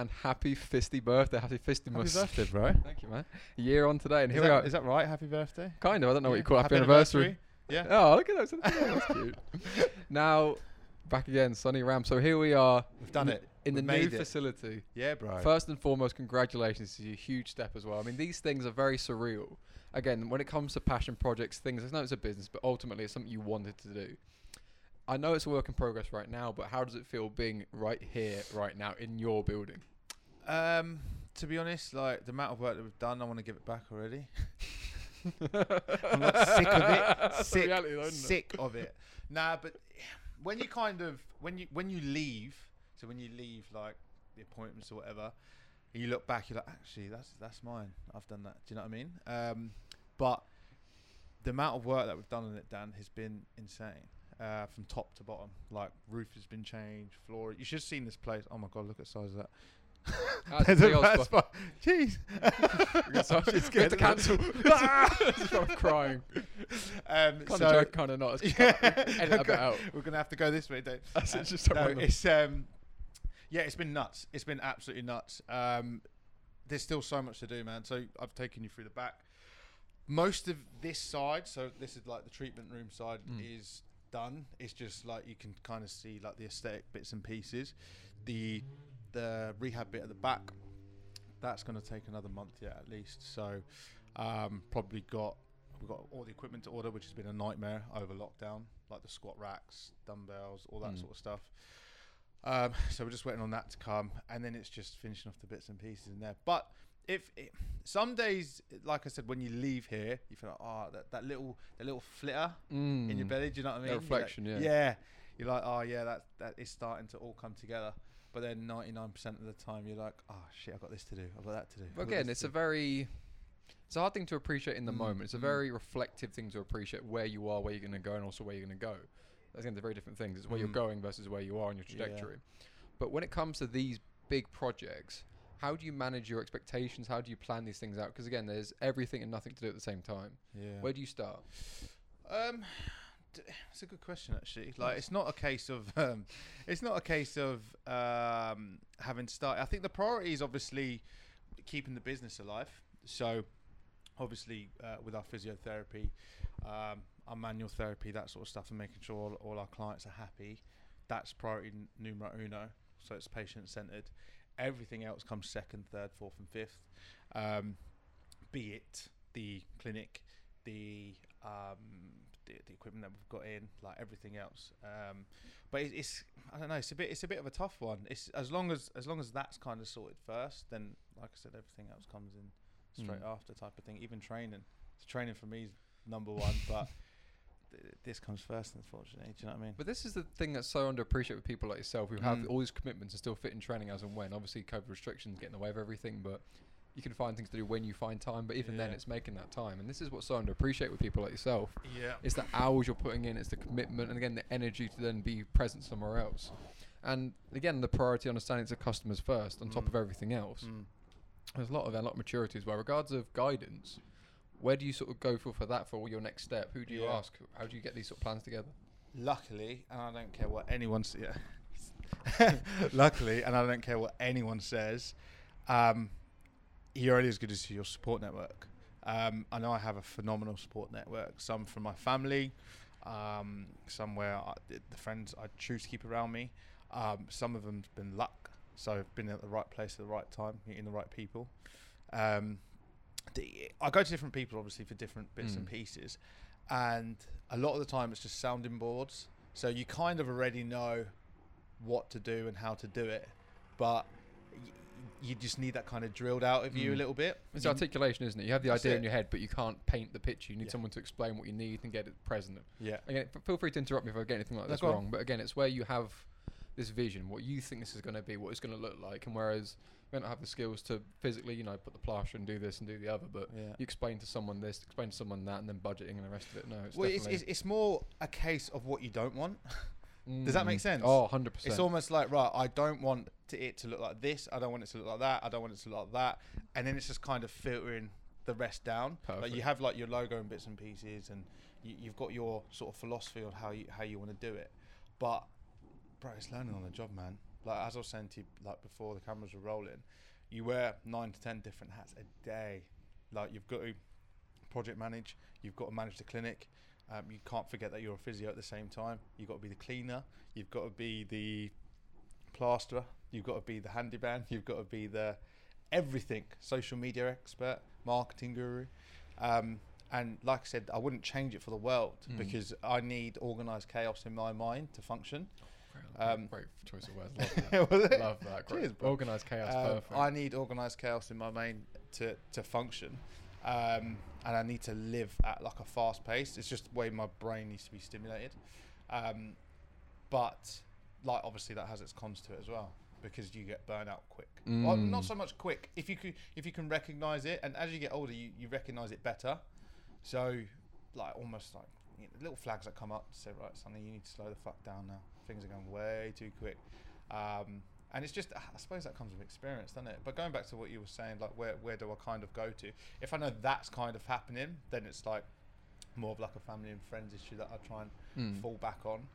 and happy fisty birthday. Happy fisty Happy birthday, bro. Thank you, man. A year on today, and Is here we that, are. is that right? Happy birthday. kind of. I don't know what you call it. Happy, anniversary. Yeah. Oh, look at that. That's cute. now, back again, Sunny Ram. So here we are We've done it. in the We've new it. facility. Yeah, bro. First and foremost, congratulations. This is a huge step as well. I mean, these things are very surreal. Again, when it comes to passion projects, things, I know it's a business, but ultimately it's something you wanted to do. I know it's a work in progress right now, but how does it feel being right here, right now, in your building? Um, to be honest, like the amount of work that we've done, I want to give it back already. I'm like sick of it. Sick, reality, though, isn't it? of it. Nah, but when you kind of when you when you leave, so when you leave like the appointments or whatever, and you look back, you're like, actually, that's that's mine. I've done that. Do you know what I mean? Um, but the amount of work that we've done on it, Dan, has been insane. Uh, from top to bottom, like roof has been changed, floor. You should have seen this place. Oh my god, look at the size of that. That's There's a bad spot. Jeez. So just to cancel. Start crying. Um, Kind so- of joke, kind of not. It's yeah, edit bit out. We're gonna have to go this way, Dave. That's Uh, it, just stop no, it's um, yeah, it's been nuts. It's been absolutely nuts. Um, there's still so much to do, man. So I've taken you through the back. Most of this side, so this is like the treatment room side, Mm. is done. It's just like you can kind of see like the aesthetic bits and pieces. The the rehab bit at the back, that's going to take another month yet at least. So um, probably got we've got all the equipment to order, which has been a nightmare over lockdown, like the squat racks, dumbbells, all that Mm. sort of stuff. Um, so we're just waiting on that to come, and then it's just finishing off the bits and pieces in there. But if it, some days, like I said, when you leave here, you feel like oh that, that little that little flitter in your Mm. belly. Do you know what I mean? That You're like- reflection, yeah. Yeah. You're like, oh yeah, that that is starting to all come together. But then 99% of the time, you're like, oh shit, I've got this to do. I've got that to do. But again, it's a do." very it's a hard thing to appreciate in the Mm, moment. It's a mm. very reflective thing to appreciate where you are, where you're going to go, and also where you're going to go. That's again, they're very different things. It's where you're Mm. going versus where you are on your Yeah. trajectory. But when it comes to these big projects, how do you manage your expectations? How do you plan these things out? Because again, there's everything and nothing to do at the same time. yeah. Where do you start? Um, it's a good question actually. Like, it's not a case of um, it's not a case of um, having to start. I think the priority is obviously keeping the business alive. So, obviously, uh, with our physiotherapy, um, our manual therapy, that sort of stuff, and making sure all, all our clients are happy. That's priority numero uno. So it's patient centered. Everything else comes second, third, fourth, and fifth. Um, be it the clinic, the um, the, the equipment that we've got in, like everything else. Um, but it's, it's I don't know. It's a bit it's a bit of a tough one. It's as long as as long as that's kind of sorted first, then like I said, everything else comes in straight Mm. after type of thing. Even training, so training for me is number one, but this comes first, unfortunately. Do you know what I mean? But this is the thing that's so underappreciated with people like yourself who have Mm. all these commitments and still fit in training as and when. Obviously, COVID restrictions get in the way of everything, but you can find things to do when you find time. But even then, it's making that time. And this is what's so underappreciated with people like yourself. Yeah. It's the hours you're putting in, it's the commitment, and again, the energy to then be present somewhere else. And again, the priority understanding it's the customers first on top Mm. of everything else. Mm. There's a lot of a lot of maturity as well. Regards of guidance, where do you sort of go for for that for your next step? Who do you Yeah. ask? How do you get these sort of plans together? Luckily, and I don't care what anyone says. yeah. Luckily, and I don't care what anyone says, um, you're only as good as your support network. Um, I know I have a phenomenal support network. Some from my family, um, some where I, the the friends I choose to keep around me. Um, some of them's been luck, so I've been at the right place at the right time, meeting the right people. Um, the, I go to different people, obviously, for different bits and Mm. pieces, and a lot of the time it's just sounding boards. So you kind of already know what to do and how to do it, but you just need that kind of drilled out of you a Mm. little bit. It's You- articulation, isn't it? You have the idea in your head, but you can't paint the picture. You need Yeah. someone to explain what you need and get it present. yeah, Again, feel free to interrupt me if I get anything like No, this on. wrong. But again, it's where you have this vision, what you think this is going to be, what it's going to look like, and whereas you don't have the skills to physically, you know, put the plaster and do this and do the other, but yeah. you explain to someone this, explain to someone that, and then budgeting and the rest of it. No, it's Well, it's, it's, it's more a case of what you don't want. does that make Mm. sense? Oh, 100 percent. It's almost like right. I don't want to, it to look like this. I don't want it to look like that. I don't want it to look like that. And then it's just kind of filtering the rest down. Like you have like your logo and bits and pieces, and you, you've got your sort of philosophy on how you how you want to do it. But bro, it's learning on the job, man. like as I was saying to you, like before the cameras were rolling, you wear nine to ten different hats a day. Like you've got to project manage, you've got to manage the clinic. Um, you can't forget that you're a physio at the same time. You've got to be the cleaner. You've got to be the plasterer. You've got to be the handyman. You've got to be the everything. Social media expert, marketing guru. Um, and like I said, I wouldn't change it for the world Mm. because I need organized chaos in my mind to function. Great, Um, great choice of words. Love that. Love that. Cheers. Organized chaos. Um, perfect. I need organized chaos in my mind to, to function. Um, and I need to live at like a fast pace. It's just the way my brain needs to be stimulated. Um, but like obviously that has its cons to it as well because you get burnt out quick. Well, Mm. not so much quick. If you can, if you can recognize it, and as you get older, you, you recognize it better. So, like almost like you know, little flags that come up to say, right, Sonny, you need to slow the fuck down now. Things are going way too quick. Um, and it's just, I suppose that comes with experience, doesn't it? But going back to what you were saying, like where where do I kind of go to? If I know that's kind of happening, then it's like more of like a family and friends issue that I try and Mm. fall back on.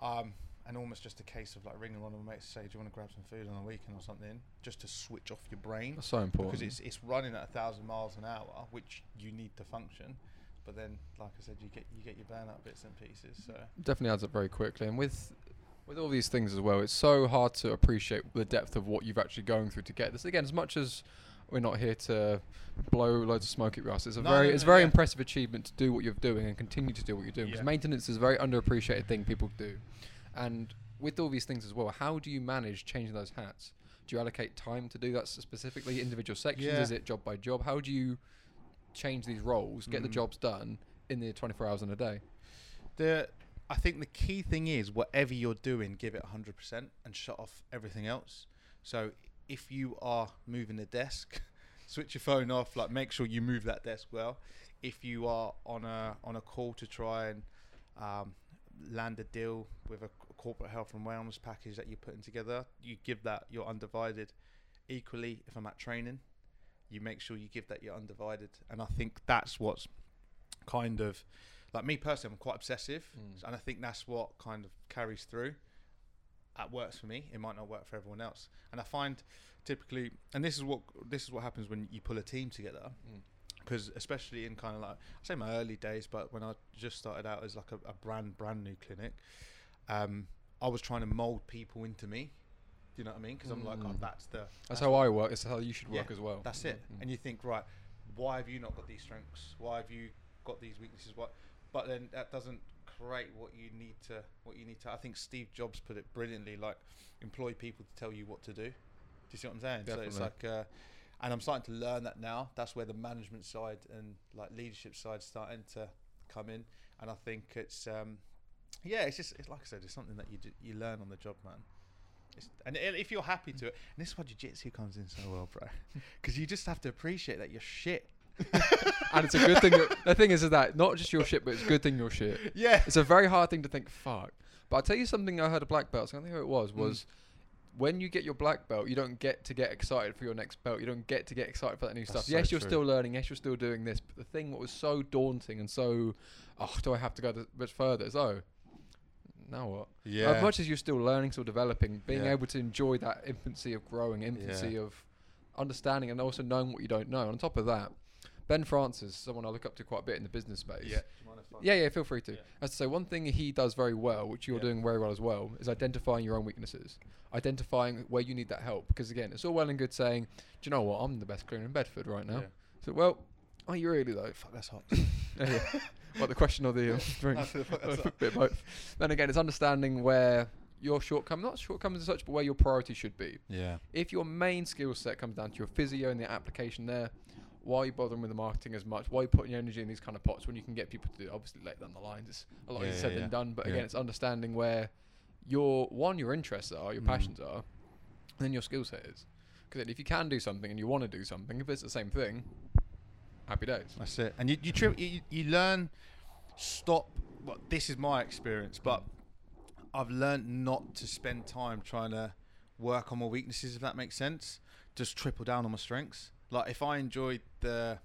Um, and almost just a case of like ringing one of my mates to say, "Do you want to grab some food on the weekend or something?" Just to switch off your brain That's so important. because it's it's running at a thousand miles an hour, which you need to function. But then, like I said, you get you get your burnout bits and pieces. So definitely adds up very quickly. And with with all these things as well, it's so hard to appreciate the depth of what you've actually going through to get this. Again, as much as we're not here to blow loads of smoke at your ass, it's a No, very no, it's a very yeah. impressive achievement to do what you're doing and continue to do what you're doing. Because Yeah. maintenance is a very underappreciated thing people do. And with all these things as well, how do you manage changing those hats? Do you allocate time to do that specifically, individual sections? Yeah. Is it job by job? How do you change these roles, get the Mm. jobs done in the 24 hours in a day? the I think the key thing is whatever you're doing, give it 100% and shut off everything else. So if you are moving the desk, switch your phone off. Like make sure you move that desk well. If you are on a on a call to try and um, land a deal with a corporate health and wellness package that you're putting together, you give that your undivided. Equally, if I'm at training, you make sure you give that your undivided. And I think that's what's kind of like me personally. I'm quite obsessive, Mm. and I think that's what kind of carries through. That works for me. It might not work for everyone else. And I find typically, and this is what this is what happens when you pull a team together Mm. because especially in kind of like I say my early days, but when I just started out as like a, a brand brand new clinic, um, I was trying to mold people into me. Do you know what I mean? Because I'm like, oh, Mm. that's the That's how I work. It's how you should work Yeah, as well. that's it. Mm. And you think, right, why have you not got these strengths? Why have you got these weaknesses? What? But then that doesn't create what you need to. What you need to. I think Steve Jobs put it brilliantly. Like, employ people to tell you what to do. Do you see what I'm saying? Definitely. So it's like, uh, and I'm starting to learn that now. That's where the management side and like leadership side starting to come in. And I think it's, um, yeah, it's just it's like I said, it's something that you do, you learn on the job, man. It's, and if you're happy to it, and this is why jiu-jitsu comes in so well, bro, because you just have to appreciate that you're shit. and it's a good thing. that- the thing is, is that not just your shit, but it's a good thing you're shit. Yeah. It's a very hard thing to think. Fuck. But I'll tell you something. I heard a black belt. So I can't think who it was Mm. was when you get your black belt, you don't get to get excited for your next belt. You don't get to get excited for that new That's stuff. so yes, you're true. still learning. Yes, you're still doing this. But the thing what was so daunting and so, oh, do I have to go th- much further? Is oh, now what? Yeah. As much as you're still learning, still developing, being Yeah. able to enjoy that infancy of growing, infancy Yeah. of understanding, and also knowing what you don't know. On top of that, Ben Francis, someone I look up to quite a bit in the business space. yeah. Yeah, yeah, feel free to. Yeah. As to say, one thing he does very well, which you're Yeah. doing very well as well, is identifying your own weaknesses, identifying where you need that help. Because again, it's all well and good saying, "Do you know what? I'm the best cleaner in Bedford right now." Yeah. So, well, are you really though? Fuck, that's hot. Yeah, yeah. what the question or the um, drink? A bit both. Then again, it's understanding where your shortcomings, not shortcomings as such, but where your priority should be. Yeah. If your main skill set comes down to your physio and the application there, why are you bothering with the marketing as much? Why are you putting your energy in these kind of pots when you can get people to do it? Obviously, later down the lines, it's a lot Yeah, easier said yeah. than done. But again, it's understanding where your one, your interests are, your Mm. passions are, and then your skill set is. Because if you can do something and you want to do something, if it's the same thing, happy days. That's it. And you you, tri- you you learn stop. Well, this is my experience, but I've learned not to spend time trying to work on my weaknesses. If that makes sense, just triple down on my strengths. Like if I enjoyed the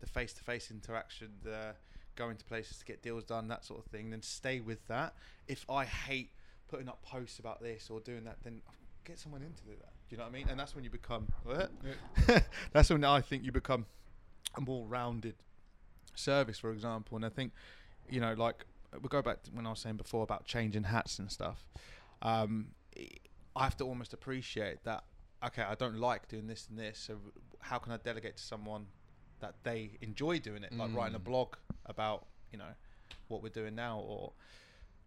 the face to face interaction, the going to places to get deals done, that sort of thing, then stay with that. If I hate putting up posts about this or doing that, then get someone in to do that. Do you know what I mean? And that's when you become. What? that's when I think you become a more rounded service, for example. And I think, you know, like we go back to when I was saying before about changing hats and stuff. Um, I have to almost appreciate that. Okay, I don't like doing this and this. So how can I delegate to someone that they enjoy doing it, like writing a Mm. blog about you know what we're doing now, or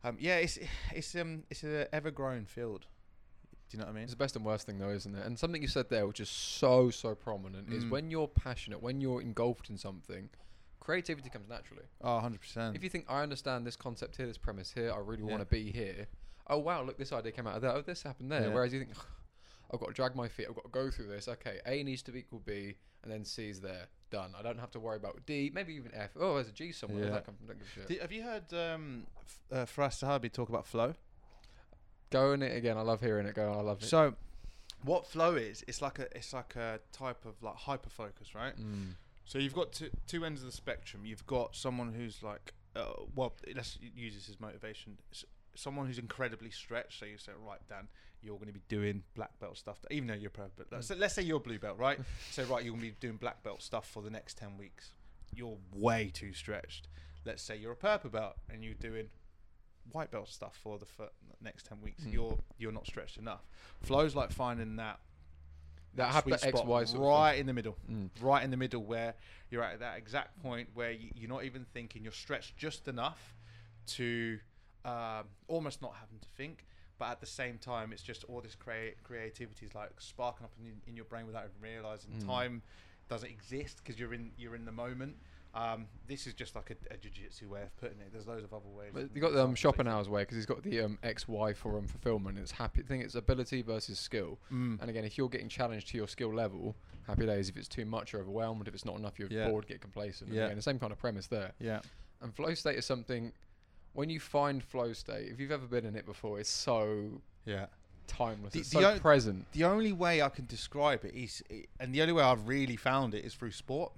um, yeah, it's it's um it's an ever growing field. Do you know what I mean? It's the best and worst thing though, isn't it? And something you said there, which is so so prominent, is Mm. when you're passionate, when you're engulfed in something, creativity comes naturally. Oh, 100 percent. If you think I understand this concept here, this premise here, I really Yeah. want to be here. Oh wow, look, this idea came out of that. Oh, this happened there. Yeah. Whereas you think, I've got to drag my feet. I've got to go through this. Okay, A needs to be equal B, and then C is there. Done. I don't have to worry about D. Maybe even F. Oh, there's a G somewhere. Where'd Yeah. that come from? Don't give a shit. Did, have you heard um, F- uh, Firas Zahabi talk about flow? Go in it again. I love hearing it. Go. I love it. So, what flow is? It's like a it's like a type of like hyper focus, right? Mm. So you've got two, two ends of the spectrum. You've got someone who's like, uh, well, let's use this as motivation. Someone who's incredibly stretched. So you say, right, Dan, you're going to be doing black belt stuff. Even though you're purple belt. So let's say you're blue belt, right? so right, you're going to be doing black belt stuff for the next ten weeks. You're way too stretched. Let's say you're a purple belt and you're doing white belt stuff for the next ten weeks. Mm. You're you're not stretched enough. Flow's like finding that That sweet the X spot of right in the middle. Mm. right in the middle where you're at that exact point where you, you're not even thinking you're stretched just enough to um, almost not having to think but at the same time it's just all this crea- creativity is like sparking up in, in your brain without even realizing Mm. time doesn't exist because you're in you're in the moment um, this is just like a, a jiu-jitsu way of putting it there's loads of other ways But of you got the um, hours way because he's got the um, X Y for um, fulfillment. It's happy thing. It's ability versus skill. Mm. And again, if you're getting challenged to your skill level, happy days. If it's too much, you're overwhelmed. If it's not enough, you're Yeah. bored, get complacent. Yeah. Again, the same kind of premise there. yeah And flow state is something. When you find flow state, if you've ever been in it before, it's so yeah timeless. The- it's the so o- present. the only way i can describe it is and the only way i've really found it is through sport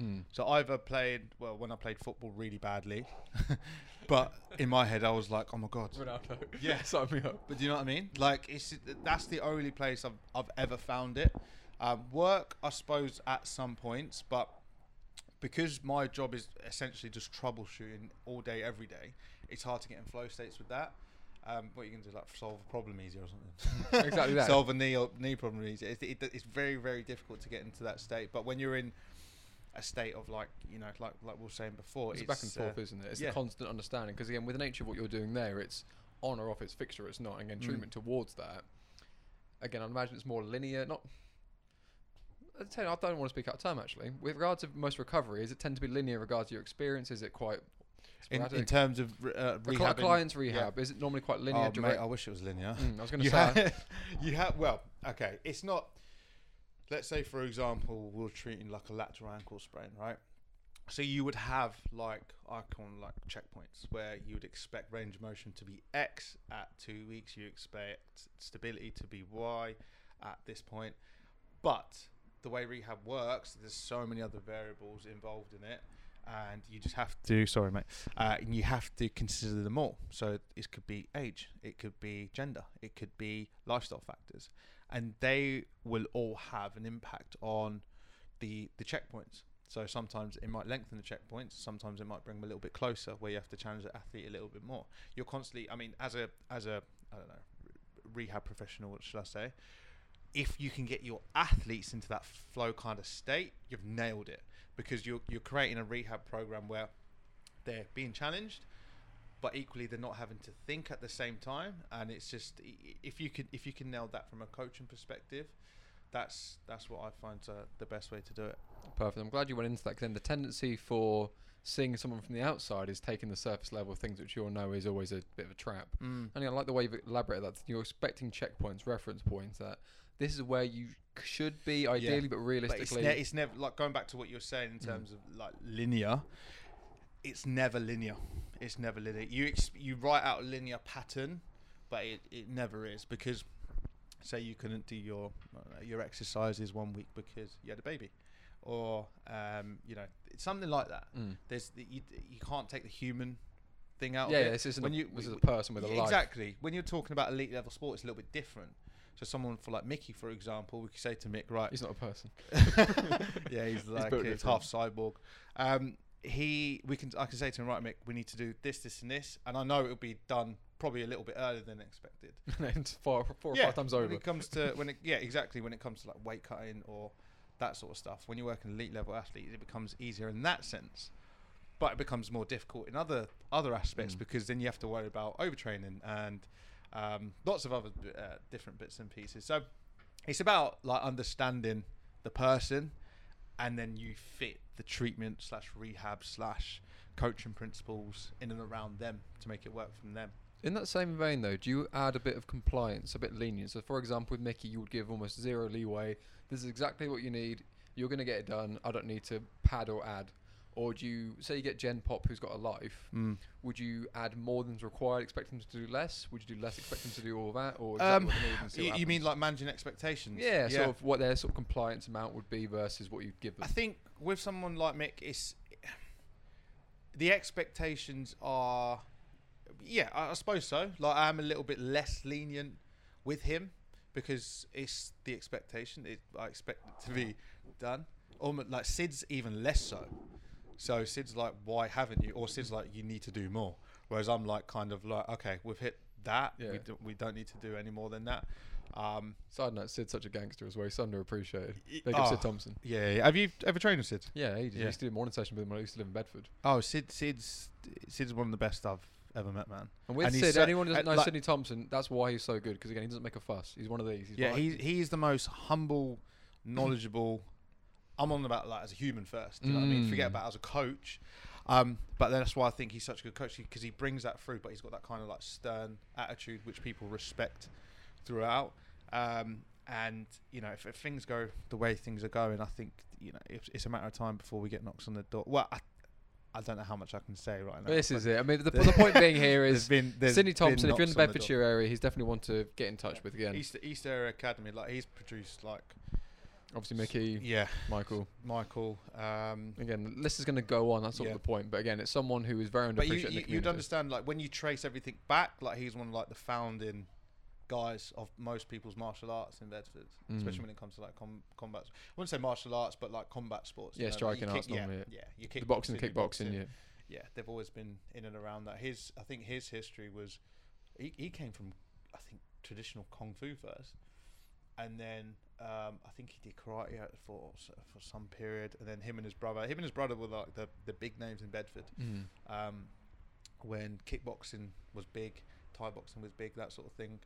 Mm. So either played well when I played football really badly, but in my head I was like, oh my god. Ronaldo. Yeah. sign me up. But do you know what I mean? Like it's that's the only place I've I've ever found it. Um, work, I suppose, at some points, but because my job is essentially just troubleshooting all day, every day, it's hard to get in flow states with that. Um, what you can do, like solve a problem easier or something. Exactly that. solve a knee or knee problem easier. It, it, it's very very difficult to get into that state. But when you're in a state of like you know like like we were saying before, It's, it's, back and uh, forth, isn't it? It's yeah. the constant understanding. Because again, with the nature of what you're doing there, it's on or off. It's fixed or it's not. And again, Mm. treatment towards that. Again, I imagine it's more linear. Not. I'd tell you, I don't want to speak out of term actually. With regards to most recovery, is it tend to be linear in regards to your experience? Is it quite in, in terms of uh, A client's rehab is it normally quite linear? Oh, mate. I wish it was linear. Mm, I was going to say. have, you have well okay it's not let's say for example we're treating like a lateral ankle sprain right so you would have like icon like checkpoints where you would expect range of motion to be x at two weeks you expect stability to be y at this point but the way rehab works there's so many other variables involved in it and you just have to sorry mate uh, and you have to consider them all. So it could be age it could be gender it could be lifestyle factors. And they will all have an impact on the the checkpoints. So sometimes it might lengthen the checkpoints sometimes it might bring them a little bit closer where you have to challenge the athlete a little bit more. You're constantly i mean as a as a i don't know rehab professional what should i say? If you can get your athletes into that flow kind of state you've nailed it because you're you're creating a rehab program where they're being challenged but equally they're not having to think at the same time and it's just if you can if you can nail that from a coaching perspective that's that's what i find uh, the best way to do it Perfect. I'm glad you went into that. 'cause then the tendency for seeing someone from the outside is taking the surface level things, which you all know is always a bit of a trap. mm. And I like the way you've elaborated that. You're expecting checkpoints, reference points. That this is where you should be ideally, but but realistically, it's, ne- it's never like going back to what you're saying in Mm. terms of like linear it's never linear it's never linear you ex- you write out a linear pattern but it, it never is because say you couldn't do your uh, your exercises one week because you had a baby or um, you know something like that Mm. there's the, you, you can't take the human thing out yeah, of it this isn't when a, you- this is a person with a life. exactly when you're talking about elite level sport it's a little bit different So someone for like Mickey, for example, we could say to Mick, right? He's not a person. yeah, he's like it's half cyborg. Um, he, we can, I can say to him, right, Mick, we need to do this, this, and this, and I know it'll be done probably a little bit earlier than expected. and four, four or yeah, five times over. when it comes to when it, yeah, exactly. When it comes to like weight cutting or that sort of stuff, when you work an elite level athlete, it becomes easier in that sense. But it becomes more difficult in other other aspects Mm. because then you have to worry about overtraining and um, lots of other uh, different bits and pieces. So it's about like understanding the person, and then you fit the treatment slash rehab slash coaching principles in and around them to make it work from them. In that same vein, though, do you add a bit of compliance, a bit lenient? So, for example, with Mickey, you would give almost zero leeway. This is exactly what you need. You're going to get it done. I don't need to pad or add. Or do you say you get Gen Pop, who's got a life? Would you add more than's required, expect them to do less? Would you do less, expect them to do all that? Or exactly Um, what they need see you, you mean like managing expectations? yeah, sort of what their sort of compliance amount would be versus what you'd give them. I think with someone like Mick, it's the expectations are, yeah, I, I suppose so. Like I'm a little bit less lenient with him because it's the expectation. It, I expect it to be done. Almost like Sid's even less so. So Sid's like, why haven't you? Or Sid's like, you need to do more. Whereas I'm like, kind of like, okay, we've hit that. Yeah. We, do, we don't need to do any more than that. Um, Side note, Sid's such a gangster as well. He's underappreciated. Big up oh, Sid Thompson. yeah, yeah. Have you ever trained with Sid? Yeah, he, Yeah. Used to do morning session with him when I used to live in Bedford. Oh, Sid, Sid's Sid's one of the best I've ever met, man. And with And Sid, so- anyone who doesn't uh, know like- Sidney Thompson, that's why he's so good. Because again, he doesn't make a fuss. He's one of these. He's yeah, he's he's the most humble, knowledgeable. I'm on about like as a human first. You know what I mean? Forget Mm. about as a coach. Um, but that's why I think he's such a good coach because he brings that through. But he's got that kind of like stern attitude which people respect throughout. Um, and you know, if, if things go the way things are going, I think you know it's, it's a matter of time before we get knocks on the door. Well, I, I don't know how much I can say right now. This is it. I mean, the, the point being here is been Sidney Thompson. If you're in the knocks on door. Bedfordshire area, he's definitely one to get in touch Yeah. with again. East East Area Academy, like he's produced like Obviously, Mickey, yeah, Michael. Michael. Um, Again, the list is going to go on. That's sort Yeah. of the point. But again, it's someone who is very but you, underappreciated in the you you'd understand like when you trace everything back, like he's one of like the founding guys of most people's martial arts in Bedford, especially Mm. when it comes to like com- combat. I wouldn't say martial arts, but like combat sports. Yeah, you know, striking you arts kick- yeah, normally, Yeah, you The boxing, kickboxing, kickboxing, yeah. yeah, they've always been in and around that. His, I think his history was, he, he came from, I think, traditional kung fu first, and then um, I think he did karate for for some period, and then him and his brother, him and his brother were like the the big names in Bedford. Mm. Um, when kickboxing was big, Thai boxing was big, that sort of thing,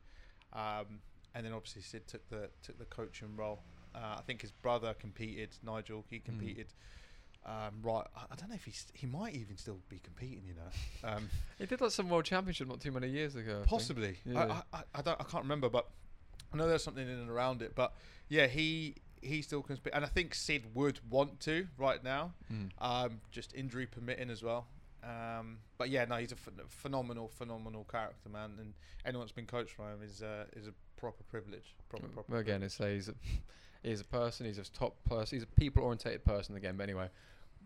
um, and then obviously Sid took the took the coaching role. Uh, I think his brother competed, Nigel. He competed. Um, right, I, I don't know if he's he might even still be competing. You know, um, He did like some world championship not too many years ago. I possibly. Yeah. I, I, I don't. I can't remember, but I know there's something in and around it. But yeah, he he still can speak, and I think Sid would want to right now, Mm. um, just injury permitting as well. Um, but yeah, no, he's a ph- phenomenal, phenomenal character, man, and anyone that's been coached by him is uh, is a proper privilege. Proper, proper. Well, again, it's a, he's a, he's a person. He's a top person. He's a people-orientated person. Again, but anyway,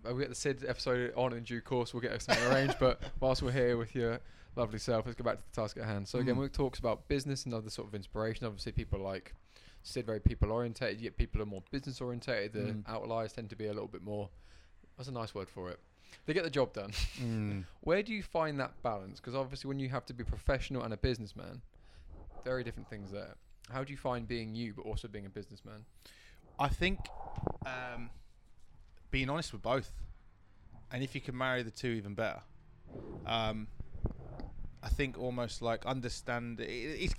uh, we get the Sid episode on in due course. We'll get something arranged. But whilst we're here with your lovely self, let's go back to the task at hand. So again, Mm. we talks about business and other sort of inspiration. Obviously, people like Sid very people-orientated. Yet people are more business-orientated. The Mm. outliers tend to be a little bit more. That's a nice word for it. They get the job done. Mm. Where do you find that balance? Because obviously, when you have to be professional and a businessman, very different things there. How do you find being you, but also being a businessman? I think um, being honest with both, and if you can marry the two, even better. Um, I think almost like understand. It,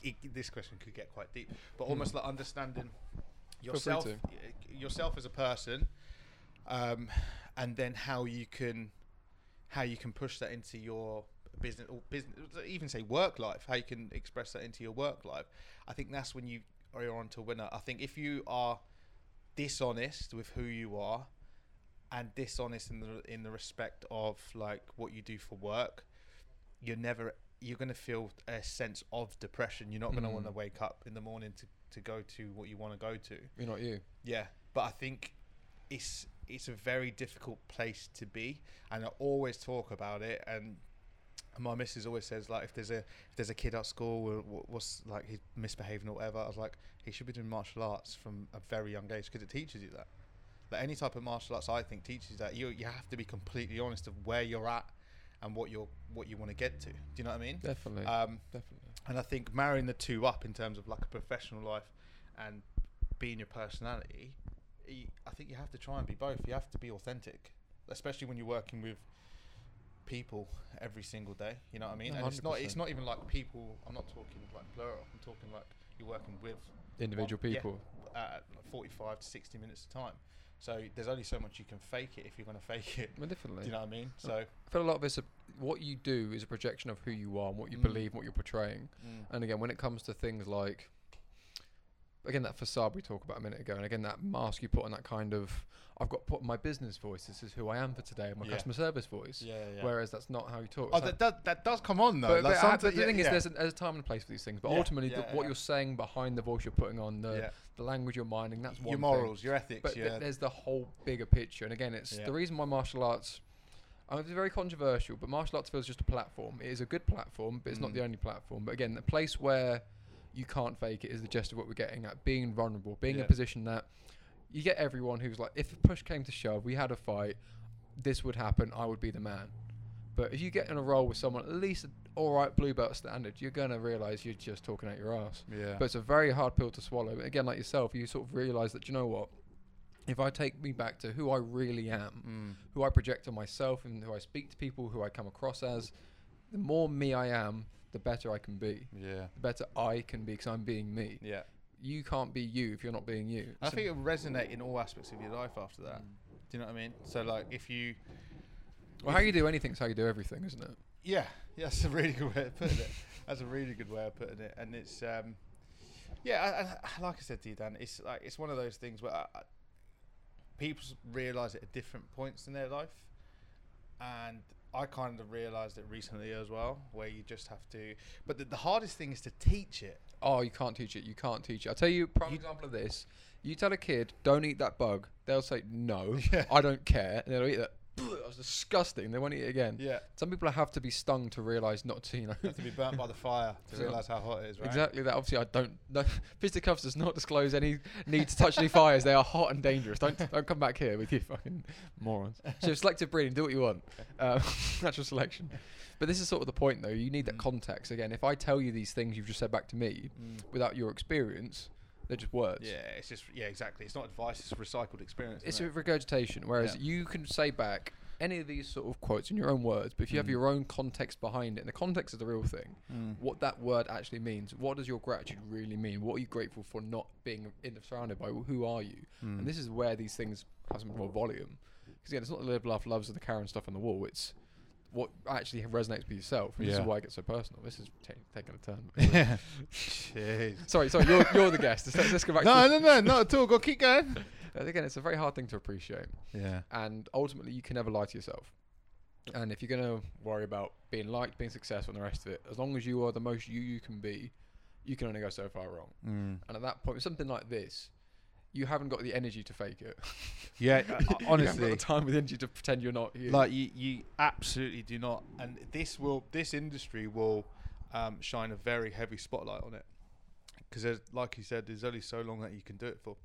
it, it, this question could get quite deep, but almost Hmm. like understanding yourself, yourself as a person, um, and then how you can, how you can push that into your business or business, even say work life. How you can express that into your work life. I think that's when you are on to a winner. I think if you are dishonest with who you are and dishonest in the in the respect of like what you do for work you're never you're going to feel a sense of depression you're not going to Mm. want to wake up in the morning to, to go to what you want to go to You're not you. yeah but i think it's it's a very difficult place to be and i always talk about it and my missus always says like if there's a if there's a kid at school what's like he's misbehaving or whatever, I was like he should be doing martial arts from a very young age because it teaches you that. Like any type of martial arts, I think teaches you that you you have to be completely honest of where you're at and what you're what you want to get to. Do you know what I mean? Definitely. Um, Definitely. and I think marrying the two up in terms of like a professional life and being your personality, I think you have to try and be both. You have to be authentic, especially when you're working with people every single day. You know what I mean? No, and it's not it's not even like people. I'm not talking like plural. I'm talking like you're working with Individual one- yeah, people. at like 45 to 60 minutes of time. So there's only so much you can fake it if you're going to fake it. Well, definitely. Do you know what I mean? So I feel a lot of it's a, what you do is a projection of who you are and what you Mm. believe, and what you're portraying. mm, And again, when it comes to things like, again, that facade we talked about a minute ago, and again, that mask you put on that kind of, I've got put my business voice. This is who I am for today, my Yeah. customer service voice. yeah, yeah. Whereas that's not how you talk. oh, that, that that does come on though. but, like but, but the yeah, thing is, there's, a, there's a time and a place for these things. But Yeah, ultimately, yeah, the, what yeah. you're saying behind the voice you're putting on, the, yeah. the language you're minding, that's one your thing. morals, your ethics, But th- there's the whole bigger picture. And again, it's Yeah. the reason why martial arts. I mean, it's very controversial, but martial arts feels just a platform. It is a good platform, but it's not Mm. the only platform. But again, the place where you can't fake it is the gist of what we're getting at. Being vulnerable, being in a position that you get everyone who's like, if a push came to shove, we had a fight, this would happen, I would be the man. But if you get in a role with someone at least all right blue belt standard, you're gonna realize you're just talking out your ass. yeah. But it's a very hard pill to swallow. Again, like yourself, you sort of realize that you know what? If I take me back to who I really am, mm, who I project on myself, and who I speak to people, who I come across as, the more me I am, the better I can be. yeah. The better I can be because I'm being me. Yeah. You can't be you if you're not being you. I So- think it will resonate in all aspects of your life after that. Mm. Do you know what I mean? So like if you well, how you do anything is how you do everything, isn't it? Yeah, yeah, that's a really good way of putting it. That's a really good way of putting it, and it's um, yeah, I, I, like I said to you, Dan, it's like it's one of those things where I, I, people realize it at different points in their life, and I kind of realized it recently as well, where you just have to. But the, the hardest thing is to teach it. Oh, you can't teach it. You can't teach it. I'll tell you a prime You- example of this. You tell a kid, don't eat that bug. They'll say, no, Yeah. I don't care. And they'll eat that. That was disgusting. They won't eat it again. Yeah, Some people have to be stung to realise not to, you know. have to be burnt by the fire to realize how hot it is. Right? Exactly that. Obviously, I don't. No, Fisticuffs does not disclose any need to touch any fires. They are hot and dangerous. Don't don't come back here with you fucking morons. So selective breeding, do what you want. Um, natural selection. But this is sort of the point, though. You need that Mm. context. Again, if I tell you these things you've just said back to me Mm. without your experience, they're just words. Yeah, it's just yeah, exactly. It's not advice; it's recycled experience. It's isn't a regurgitation. Whereas Yeah. you can say back any of these sort of quotes in your own words, but if you have Mm. your own context behind it, and the context is the real thing, Mm. what that word actually means. What does your gratitude really mean? What are you grateful for not being in, the, surrounded by? Who are you? Mm. And this is where these things have some more volume. Because again, it's not the live, laugh, loves of the Karen stuff on the wall. It's what actually resonates with yourself. And This Yeah. is why I get so personal. This is ta- taking a turn. Yeah. Jeez. sorry, sorry. You're, you're the guest. Let's, let's go back. No, to no, no, not at all. Go, keep going. Again, it's a very hard thing to appreciate. Yeah. and ultimately you can never lie to yourself. And if you're gonna worry about being liked, being successful, and the rest of it, as long as you are the most you you can be, you can only go so far wrong. Mm. And at that point, something like this, you haven't got the energy to fake it. Yeah, uh, you haven't got honestly, the time with energy to pretend you're not you. like you, you absolutely do not. And this will, this industry will um, shine a very heavy spotlight on it because, like you said, there's only so long that you can do it for.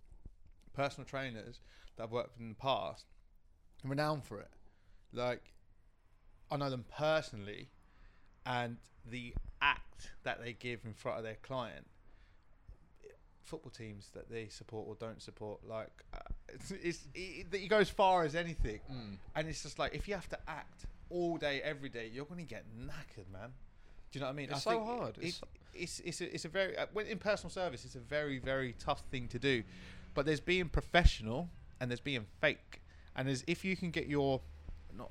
Personal trainers that I've worked with in the past, are renowned for it. Like, I know them personally, and the act that they give in front of their client football teams that they support or don't support like uh, it's, it's it, it goes as far as anything Mm. and it's just like if you have to act all day every day you're going to get knackered man do you know what i mean It's I so hard. it, It's it's it's a, it's a very uh, when in personal service it's a very very tough thing to do but there's being professional and there's being fake and there's if you can get your not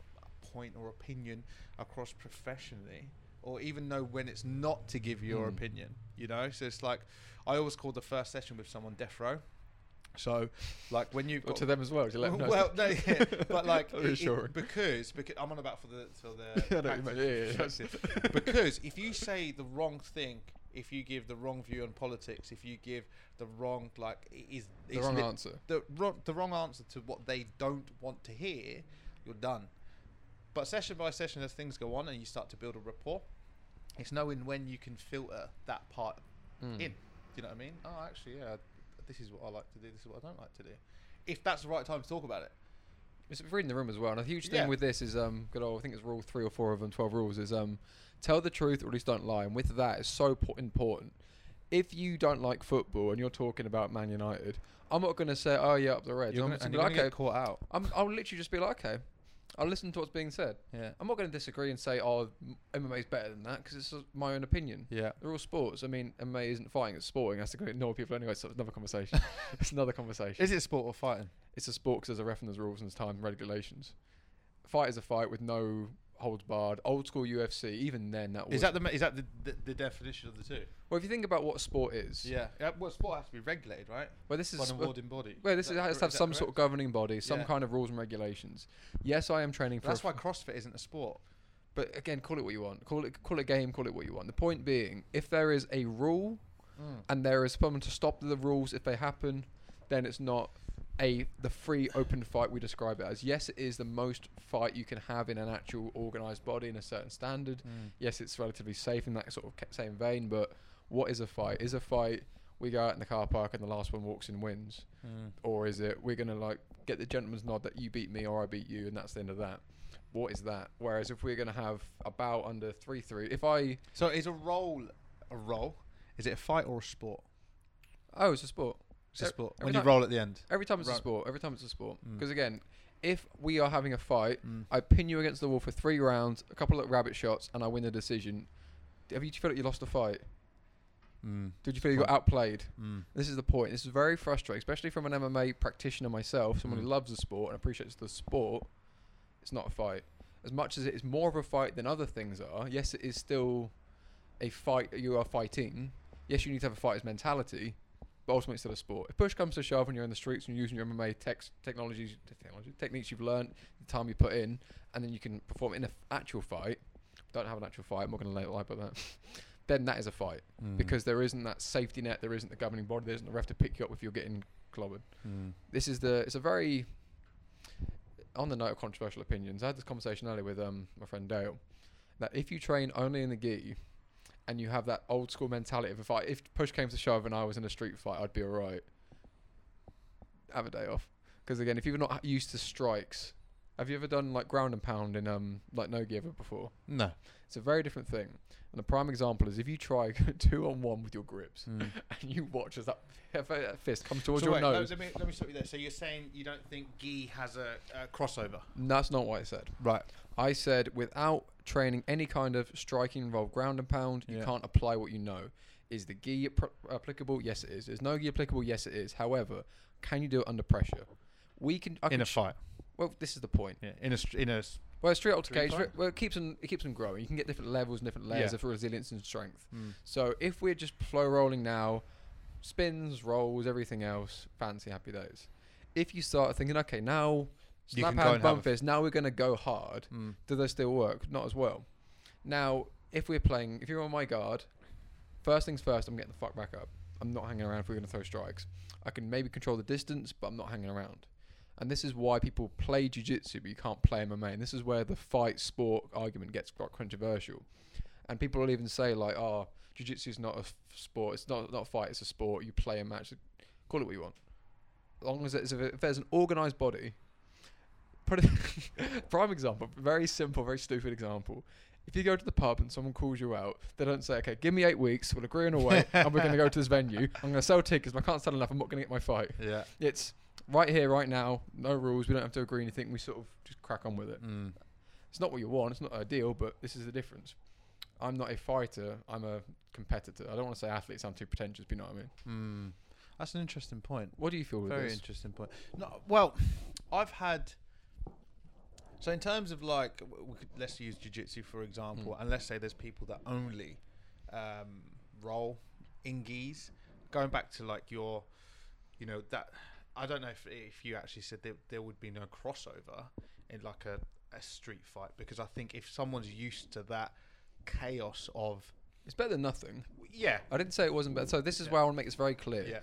point or opinion across professionally or even know when it's not to give your Mm. opinion you know so it's like i always call the first session with someone death row so like when Or got to them as well. To let them know. well, no, yeah, but like it- it- because because I'm on about for the for the know what you mean, yeah, yeah, yeah. because if you say the wrong thing, if you give the wrong view on politics, if you give the wrong like is the is wrong lit- answer. the wrong the wrong answer to what they don't want to hear, you're done. But session by session, as things go on and you start to build a rapport, it's knowing when you can filter that part Mm. in. Do you know what I mean? Oh, actually, yeah, this is what I like to do. This is what I don't like to do. If that's the right time to talk about it. It's reading the room as well. And a huge thing Yeah. with this is um, good old. I think it's rule three or four of them, twelve rules. Is um, tell the truth or at least don't lie. And with that, it's so important. If you don't like football and you're talking about Man United, I'm not going to say, "Oh yeah, up the Reds." You're I'm gonna, just and gonna you're be gonna get caught out. I'm, I'll literally just be like, okay. I'll listen to what's being said. Yeah. I'm not going to disagree and say, "Oh, MMA is better than that," because it's just my own opinion. Yeah. They're all sports. I mean, MMA isn't fighting; it's sporting. That's to ignore people anyway. So it's another conversation. it's another conversation. Is it a sport or fighting? it's a sport because there's a ref and there's rules and there's time and regulations. Fight is a fight with no holds barred. Old school UFC, even then that was. Is that the is that the, the, the definition of the two? well? If you think about what sport is, Yeah. yeah. Well, sport has to be regulated, right? Well, this is By an awarding body. well, this Is has to have some sort of governing body, some Yeah. kind of rules and regulations. Yes, I am training for. That's why CrossFit isn't a sport. but again, call it what you want. Call it call it game. Call it what you want. The point being, if there is a rule mm. and there is someone to stop the rules if they happen, then it's not a the free open fight we describe it as. Yes, it is the most fight you can have in an actual organized body in a certain standard. Mm. Yes, it's relatively safe in that sort of same vein. But what is a fight? Is a fight we go out in the car park and the last one walks in wins, Mm. or is it we're gonna like get the gentleman's nod that you beat me or I beat you and that's the end of that? What is that? Whereas if we're gonna have a bout under three three, if I So is a role a role? Is it a fight or a sport? oh it's a sport. It's a Uh, sport. every When you time- roll at the end. Every time it's a sport. Every time it's a sport. Mm. Because again, if we are having a fight, Mm. I pin you against the wall for three rounds, a couple of rabbit shots, and I win the decision. Have you felt like you lost a fight? Mm. Did you feel you got outplayed? Mm. This is the point. This is very frustrating, especially from an MMA practitioner myself, someone Mm. who loves the sport and appreciates the sport. It's not a fight. As much as it is more of a fight than other things are, yes, it is still a fight. You are fighting. Yes, you need to have a fighter's mentality, but ultimately it's still a sport. If push comes to shove and you're in the streets and you're using your MMA tex- technologies, technology, techniques you've learned, the time you put in, and then you can perform in an actual fight, don't have an actual fight, I'm not going to lie about that, then that is a fight Mm. because there isn't that safety net, there isn't the governing body, there isn't the ref to pick you up if you're getting clobbered. Mm. This is the it's a very on the note of controversial opinions. I had this conversation earlier with um my friend Dale that if you train only in the gi and you have that old school mentality of if I if push came to shove and I was in a street fight, I'd be alright. Have a day off because again, if you're not used to strikes, have you ever done like ground and pound in um like no gi ever before? No. It's a very different thing. And a prime example is if you try two on one with your grips Mm. and you watch as that fist comes towards So your wait, nose. Let me, let me stop you there. So you're saying you don't think gi has a, a crossover? That's not what I said. Right. I said without training any kind of striking involved ground and pound, you Yeah. can't apply what you know. Is the gi pr- applicable? Yes, it is. Is no gi applicable? Yes, it is. However, can you do it under pressure? We can. I in can a sh- fight. Well, this is the point. Yeah. In a str- in a. Well, street Street altercation. Well, it keeps them. It keeps them growing. You can get different levels and different layers Yeah. of resilience and strength. Mm. So if we're just flow rolling now, spins, rolls, everything else, fancy happy days. If you start thinking, okay, now You slap hand, and have bump a- fist, now we're going to go hard. Mm. Do they still work? Not as well. Now, if we're playing, if you're on my guard, first things first, I'm getting the fuck back up. I'm not hanging around if we're going to throw strikes. I can maybe control the distance, but I'm not hanging around. And this is why people play jiu-jitsu, but you can't play MMA. And this is where the fight sport argument gets quite controversial. And people will even say like, "Oh, jiu-jitsu is not a f- sport. It's not not a fight. It's a sport. You play a match. Call it what you want. As long as it's, if there's an organized body, put it prime example, very simple, very stupid example. If you go to the pub and someone calls you out, they don't say, "Okay, give me eight weeks. We'll agree on a way, and we're going to go to this venue. I'm going to sell tickets. I can't sell enough. I'm not going to get my fight." Yeah. It's right here, right now. No rules. We don't have to agree anything. We sort of just crack on with it. Mm. It's not what you want. It's not ideal, but this is the difference. I'm not a fighter. I'm a competitor. I don't want to say athlete. Sound too pretentious. But you know what I mean. Mm. That's an interesting point. What do you feel with Very this? interesting point. No, well, I've had. So in terms of like, we could, let's use jujitsu for example, Hmm. and let's say there's people that only um, roll in gis. Going back to like your, you know that I don't know if if you actually said that there would be no crossover in like a, a street fight because I think if someone's used to that chaos of It's better than nothing. yeah I didn't say it wasn't better. So this is Yeah. where I want to make this very clear. yeah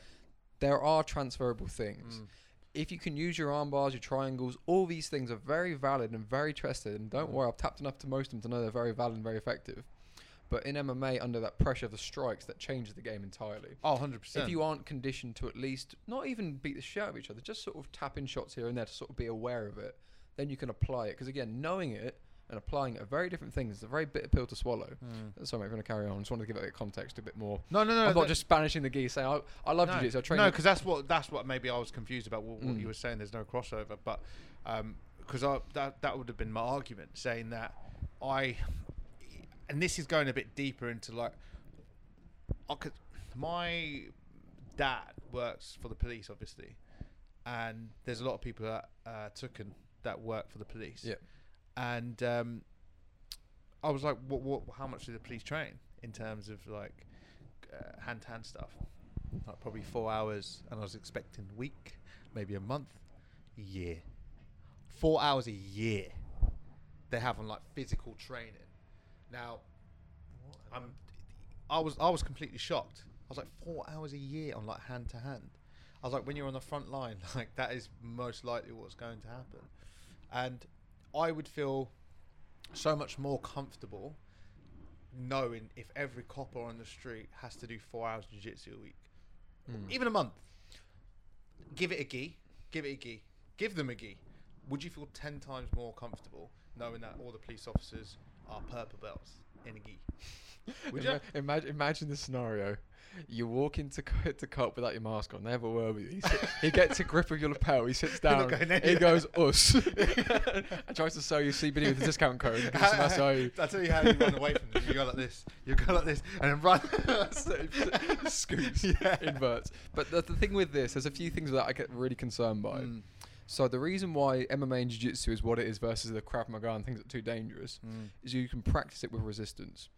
There are transferable things. Mm. If you can use your arm bars, your triangles, all these things are very valid and very tested. And don't Mm. worry, I've tapped enough to most of them to know they're very valid and very effective. But in MMA, under that pressure of the strikes, that changes the game entirely. Oh, 100%. If you aren't conditioned to at least not even beat the shit out of each other, just sort of tap in shots here and there to sort of be aware of it, then you can apply it. Because again, knowing it and applying it are very different things. It's a very bitter pill to swallow. Mm. Sorry, mate, we're going to carry on. I just wanted to give it a context a bit more. No, no, no. I'm not just banishing the geese saying, I, I love no, jiu-jitsu. I train No, because that's what that's what maybe I was confused about what, what Mm. you were saying. There's no crossover, but because I that that would have been my argument, saying that I, and this is going a bit deeper into like, I could, my dad works for the police, obviously, and there's a lot of people that uh, that work for the police. Yeah. And um, I was like, what, what, how much do the police train in terms of like uh, hand-to-hand stuff? Like probably four hours, and I was expecting a week, maybe a month, a year. Four hours a year. They have on like physical training. Now, I'm, I was I was completely shocked. I was like four hours a year on like hand to hand. I was like, when you're on the front line, like that is most likely what's going to happen, and I would feel so much more comfortable knowing if every copper on the street has to do four hours jiu-jitsu a week, Mm. even a month. Give it a gi, give it a gi, give them a gi. Would you feel ten times more comfortable knowing that all the police officers are purple belts in a gi? Would you? Imagine, imagine the scenario. You walk into co- to cop without your mask on. Have a with you. He, sit- he gets a grip of your lapel. He sits down. He goes us and tries to sell you CBD with a discount code. Gives some I'll tell you how you run away from them. You go like this. You go like this, and then run. Scoops, Yeah. inverts. But the, the thing with this, there's a few things that I get really concerned by. Mm. So the reason why MMA and Jiu-Jitsu is what it is versus the Krav Maga and things that are too dangerous Mm. is you can practice it with resistance.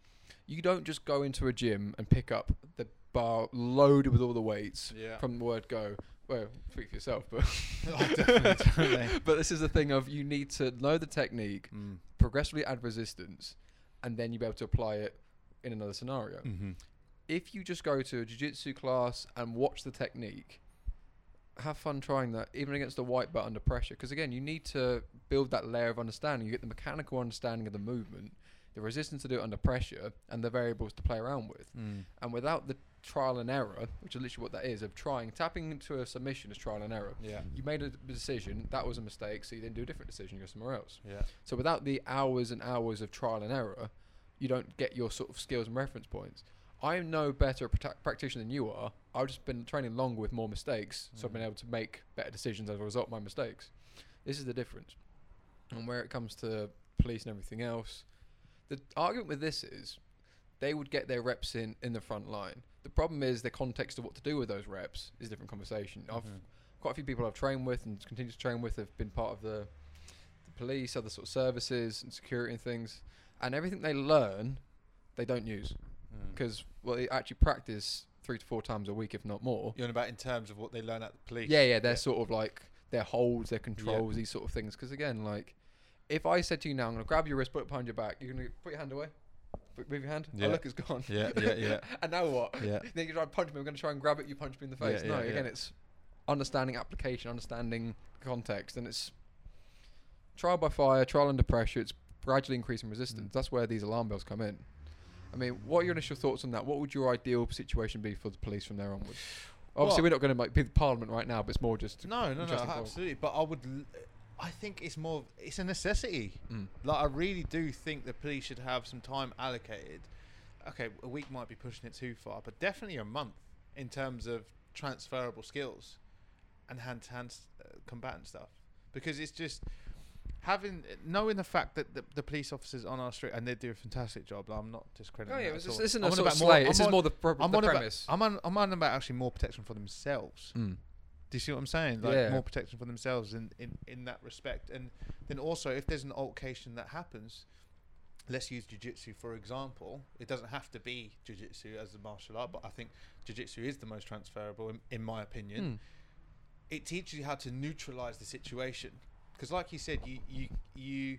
You don't just go into a gym and pick up the bar loaded with all the weights Yeah. from the word go. Well, speak for yourself, but Oh, definitely, definitely. but this is the thing of you need to know the technique, Mm. progressively add resistance, and then you'll be able to apply it in another scenario. Mm-hmm. If you just go to a jiu-jitsu class and watch the technique, have fun trying that, even against a white belt under pressure. Because again, you need to build that layer of understanding. You get the mechanical understanding of the movement, the resistance to do it under pressure, and the variables to play around with. Mm. And without the trial and error, which is literally what that is, of trying tapping into a submission is trial and error. Yeah. You made a decision, that was a mistake, so you then do a different decision, you go somewhere else. Yeah. So without the hours and hours of trial and error, you don't get your sort of skills and reference points. I am no better a practi- practitioner than you are. I've just been training longer with more mistakes, so I've been Mm. able to make better decisions as a result of my mistakes. This is the difference. And where it comes to police and everything else, the argument with this is they would get their reps in in the front line. The problem is the context of what to do with those reps is a different conversation. I've Mhm. quite a few people I've trained with and continue to train with have been part of the, the police, other sort of services and security and things, and everything they learn, they don't use Mm. because well, they actually practice three to four times a week, if not more. You're on about in terms of what they learn at the police. Yeah, yeah, they're sort of like their holds, their controls, Yeah. these sort of things. Because again, like if I said to you now, I'm gonna grab your wrist, put it behind your back, you're gonna put your hand away. Move your hand. Yeah. Oh, look, it's gone. Yeah, yeah, yeah. and now what? Yeah. Then you try and punch me. I'm going to try and grab it. You punch me in the Yeah, face. no, yeah, again, yeah. it's understanding application, understanding context, and it's trial by fire, trial under pressure. It's gradually increasing resistance. Mm. That's where these alarm bells come in. I mean, what are your initial thoughts on that? What would your ideal situation be for the police from there onwards? Obviously, Well- we're not going to like, be the parliament right now, but it's more just No, no, no, absolutely. But I would, l- I think it's more, it's a necessity. Mm. Like I really do think the police should have some time allocated. Okay, a week might be pushing it too far, but definitely a month in terms of transferable skills and hand-to-hand uh, combatant stuff. Because it's just having knowing the fact that the, the police officers on our street and they do a fantastic job. I'm not discrediting. Oh yeah, that this, at this all. isn't I'm a sort of about more- slay. This is more the, pro- I'm the on about, premise. I'm on. I'm on about actually more protection for themselves. Mm. Do you see what I'm saying? Like Yeah. more protection for themselves in, in, in that respect. And then also, if there's an altercation that happens, let's use jiu-jitsu for example. It doesn't have to be jiu-jitsu as a martial art, but I think jiu-jitsu is the most transferable in, in my opinion. Mm. It teaches you how to neutralize the situation. Because like you said, you you you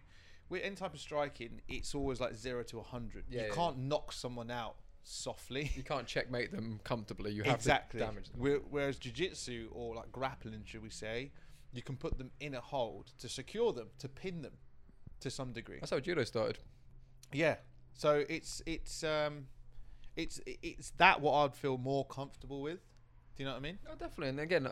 with any type of striking, it's always like zero to a hundred. Yeah, you yeah. can't knock someone out softly. You can't checkmate them comfortably. You have exactly. to damage them. Where- Whereas jiu-jitsu or like grappling, should we say, you can put them in a hold to secure them, to pin them, to some degree. That's how judo started. Yeah. So it's it's um, it's it's that what I'd feel more comfortable with. Do you know what I mean? Oh, definitely. And again, uh,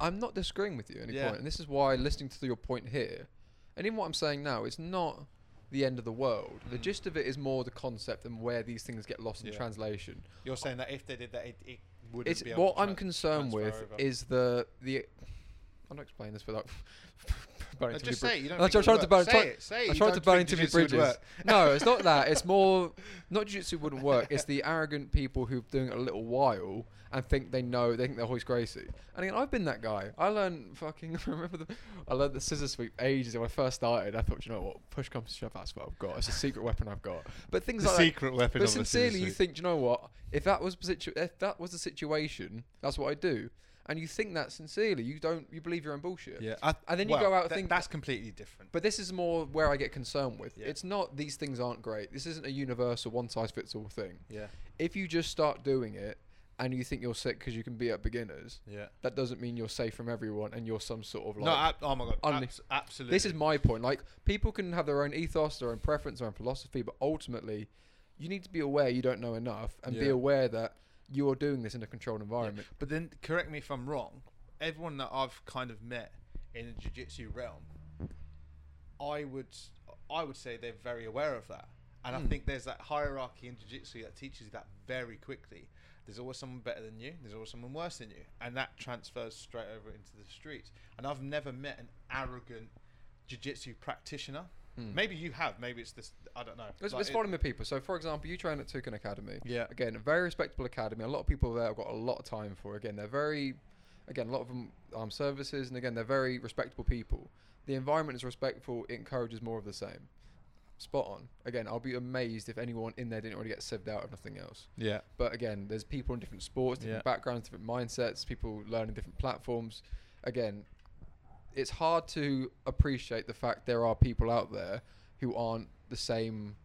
I'm not disagreeing with you at any Yeah. point. And this is why listening to your point here, and even what I'm saying now, it's not the end of the world. The Mm. gist of it is more the concept and where these things get lost in Yeah. translation. You're saying that if they did that, it, it wouldn't It's be able what to I'm concerned transfer with over. is the the. I'm not explaining this without. burning No, too just say it. You don't I'm think trying it to would burn. work. Say it. Say it. I'm You trying don't to burn think too many jiu-jitsu would bridges. work. no, it's not that. It's more not jiu-jitsu wouldn't work. It's the arrogant people who've doing it a little while and think they know. They think they're Royce Gracie. And again, I've been that guy. I learned fucking. I remember the? I learned the scissor sweep ages when I first started. I thought, you know what? Push comes to shove. That's what I've got. It's a secret weapon I've got. But things The like that. secret weapon. But sincerely, you think, "Do you know what? If that was the situ- if that was the situation, that's what I do. And you think that sincerely. You don't. You believe your own bullshit. Yeah, I, And then you well, go out that- think- that's completely different. But this is more where I get concerned with. Yeah. It's not these things aren't great. This isn't a universal one size fits all thing. Yeah, If you just start doing it and you think you're sick because you can beat up beginners, yeah. that doesn't mean you're safe from everyone and you're some sort of like. no, ab- oh my god, unli- abs- absolutely. this is my point. Like people can have their own ethos, their own preference, their own philosophy, but ultimately, you need to be aware you don't know enough and be aware that you're doing this in a controlled environment. But then, correct me if I'm wrong. Everyone that I've kind of met in the jiu-jitsu realm, I would, I would say they're very aware of that, and I Hmm. think there's that hierarchy in jiu-jitsu that teaches you that very quickly. There's always someone better than you. There's always someone worse than you, and that transfers straight over into the streets. And I've never met an arrogant jiu-jitsu practitioner. Hmm. Maybe you have. Maybe it's this. I don't know. It's, Like, it's it- following with people. So, for example, you train at Tucan Academy. Yeah. Again, a very respectable academy. A lot of people there have got a lot of time for. Again, they're very, again, a lot of them armed services, and again, they're very respectable people. The environment is respectful. It encourages more of the same. Spot on. Again, I'll be amazed if anyone in there didn't already get sieved out of nothing else. Yeah. But again, there's people in different sports, different Yeah. backgrounds, different mindsets, people learning different platforms. Again, it's hard to appreciate the fact there are people out there who aren't the same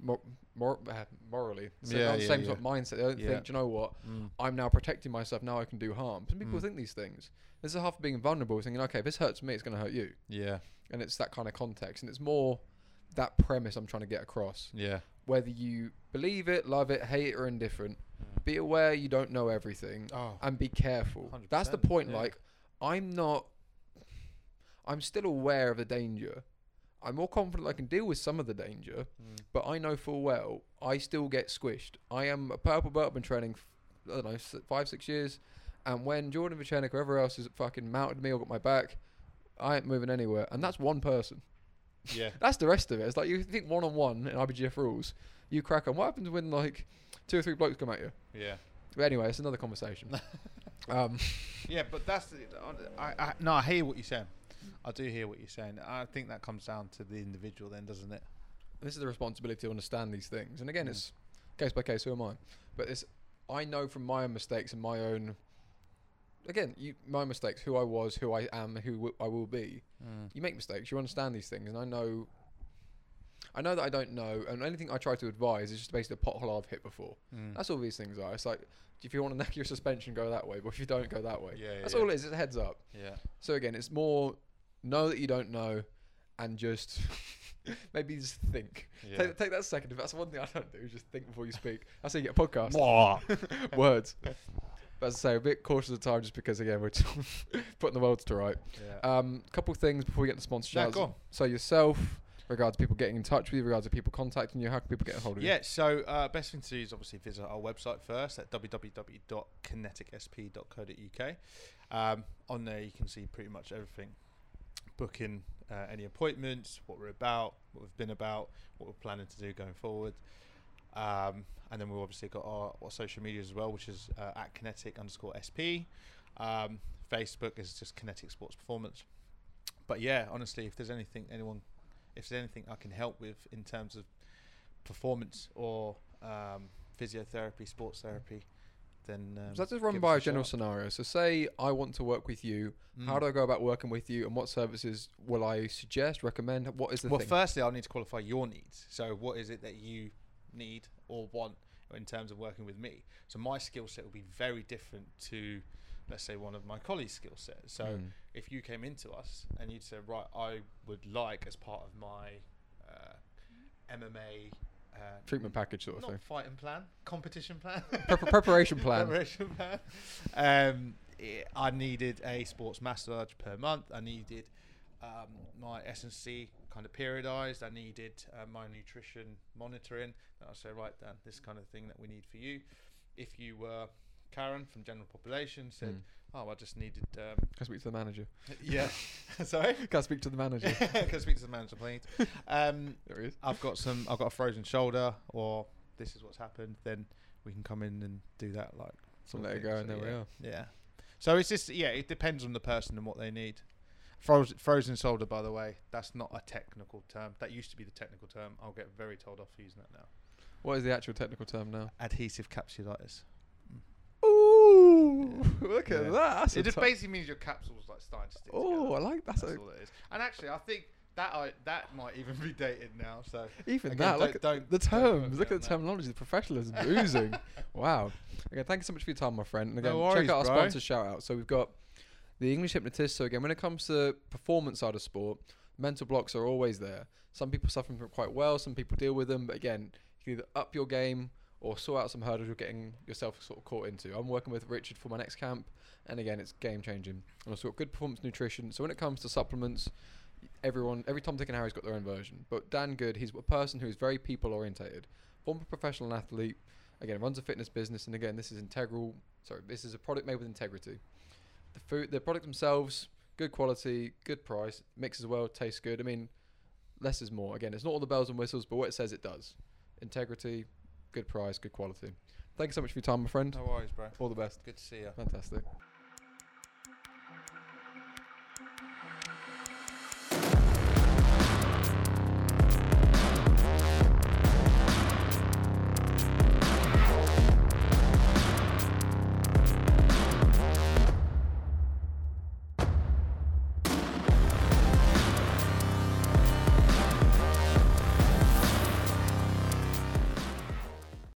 mor- mor- uh, morally, so Yeah, the yeah, same yeah. sort of mindset. They don't think, "Do you know what, Mm. I'm now protecting myself, now I can do harm. Some people Mm. think these things. This is half of being vulnerable, thinking, okay, if this hurts me, it's going to hurt you. Yeah. And it's that kind of context. And it's more that premise I'm trying to get across. Yeah. Whether you believe it, love it, hate it, or indifferent, Mm. be aware you don't know everything Oh. and be careful. That's the point. yeah. Like, I'm not. I'm still aware of the danger. I'm more confident I can deal with some of the danger, Mm. but I know full well I still get squished. I am a purple belt. I've been training, f- I don't know, five, six years. And when Jordan Vichenik, or whoever else has fucking mounted me or got my back, I ain't moving anywhere. And that's one person. Yeah. That's the rest of it. It's like you think one on one in IBJJF rules, you crack on. What happens when like two or three blokes come at you? Yeah. But anyway, it's another conversation. um, Yeah, but that's the, I, I no, I hear what you're saying. I do hear what you're saying. I think that comes down to the individual, then, doesn't it? this is the responsibility to understand these things. And again, Mm. it's case by case. Who am I? But it's I know from my own mistakes and my own. Again, you, my mistakes, who I was, who I am, who w- I will be. You make mistakes. You understand these things, and I know. I know that I don't know, and anything I try to advise is just basically a pothole I've hit before. Mm. That's all these things are. It's like if you want to neck your suspension, go that way. But if you don't, go that way. Yeah, yeah, That's yeah. all it is. It's a heads up. Yeah. So again, it's more know that you don't know, and just maybe just think. Yeah. Take, take that second. If that's one thing I don't do, just think before you speak. That's how you get a podcast. Words. But as I say, a bit cautious of time just because again we're putting the world to right. yeah. Um, couple of things before we get to sponsor No, shouts. go on. So yourself, regards to people getting in touch with you, regards to people contacting you, how can people get a hold of you? Yeah, so uh, best thing to do is obviously visit our website first at www.kineticsp.co.uk. Um, on there, you can see pretty much everything booking uh, any appointments, what we're about, what we've been about, what we're planning to do going forward. Um, and then we've obviously got our, our social media as well, which is uh, at kinetic underscore SP. Um, Facebook is just kinetic sports performance. But yeah, honestly, if there's anything anyone, if there's anything I can help with in terms of performance or um, physiotherapy, sports therapy, then um, So let's just run by a general shout. scenario. So say I want to work with you. How Mm. do I go about working with you, and what services will I suggest, recommend? What is the well, thing? firstly, I'll need to qualify your needs. So, what is it that you need or want in terms of working with me? So, my skill set will be very different to let's say one of my colleagues' skill sets. So Mm. if you came into us and you'd say, right, I would like as part of my uh, MMA uh, treatment package sort of not thing. fighting plan, competition plan, Prep- preparation plan. preparation plan. Um, it, I needed a sports massage per month. I needed um, my S and C kind of periodized. I needed uh, my nutrition monitoring. I say, right, Dan, this kind of thing that we need for you. If you were Karen from general population, said, Mm. oh, I just needed, um, Can I speak to the manager? yeah, sorry. Can I speak to the manager? Can I speak to the manager, please? Um, there he is. I've got some. I've got a frozen shoulder, or this is what's happened. Then we can come in and do that. Like sort Let it go, and So, there we are. Yeah. So it's just yeah, it depends on the person and what they need. Frozen, frozen shoulder, by the way, that's not a technical term. That used to be the technical term. I'll get very told off for using that now. What is the actual technical term now? Adhesive capsulitis. Ooh, look at Yeah. that. That's it just tou- basically means your capsule's like starting to stick Oh, I like that's, That's all it is. And actually, I think that I, that might even be dated now. So even Again, that. don't- Look at don't- the don't terms. Look at the terminology. The professionalism oozing. Wow. Again, thank you so much for your time, my friend. And again, No worries, check out our bro. sponsor shout out. So we've got the English hypnotist. So again, when it comes to performance side of sport, mental blocks are always there. Some people suffer from it quite well. Some people deal with them. But again, you can either up your game or sort out some hurdles you're getting yourself sort of caught into. I'm working with Richard for my next camp, and again, it's game changing. And also got good performance nutrition. So when it comes to supplements, everyone, every Tom, Dick, and Harry's got their own version. But Dan Good, he's a person who's very people orientated, former professional athlete. Again, runs a fitness business, and again, this is integral. Sorry, this is a product made with integrity. The food, the product themselves, good quality, good price, mixes well, tastes good. I mean, less is more. Again, it's not all the bells and whistles, but what it says it does. Integrity, good price, good quality. Thank you so much for your time, my friend. no worries, bro. All the best. Good to see you. Fantastic.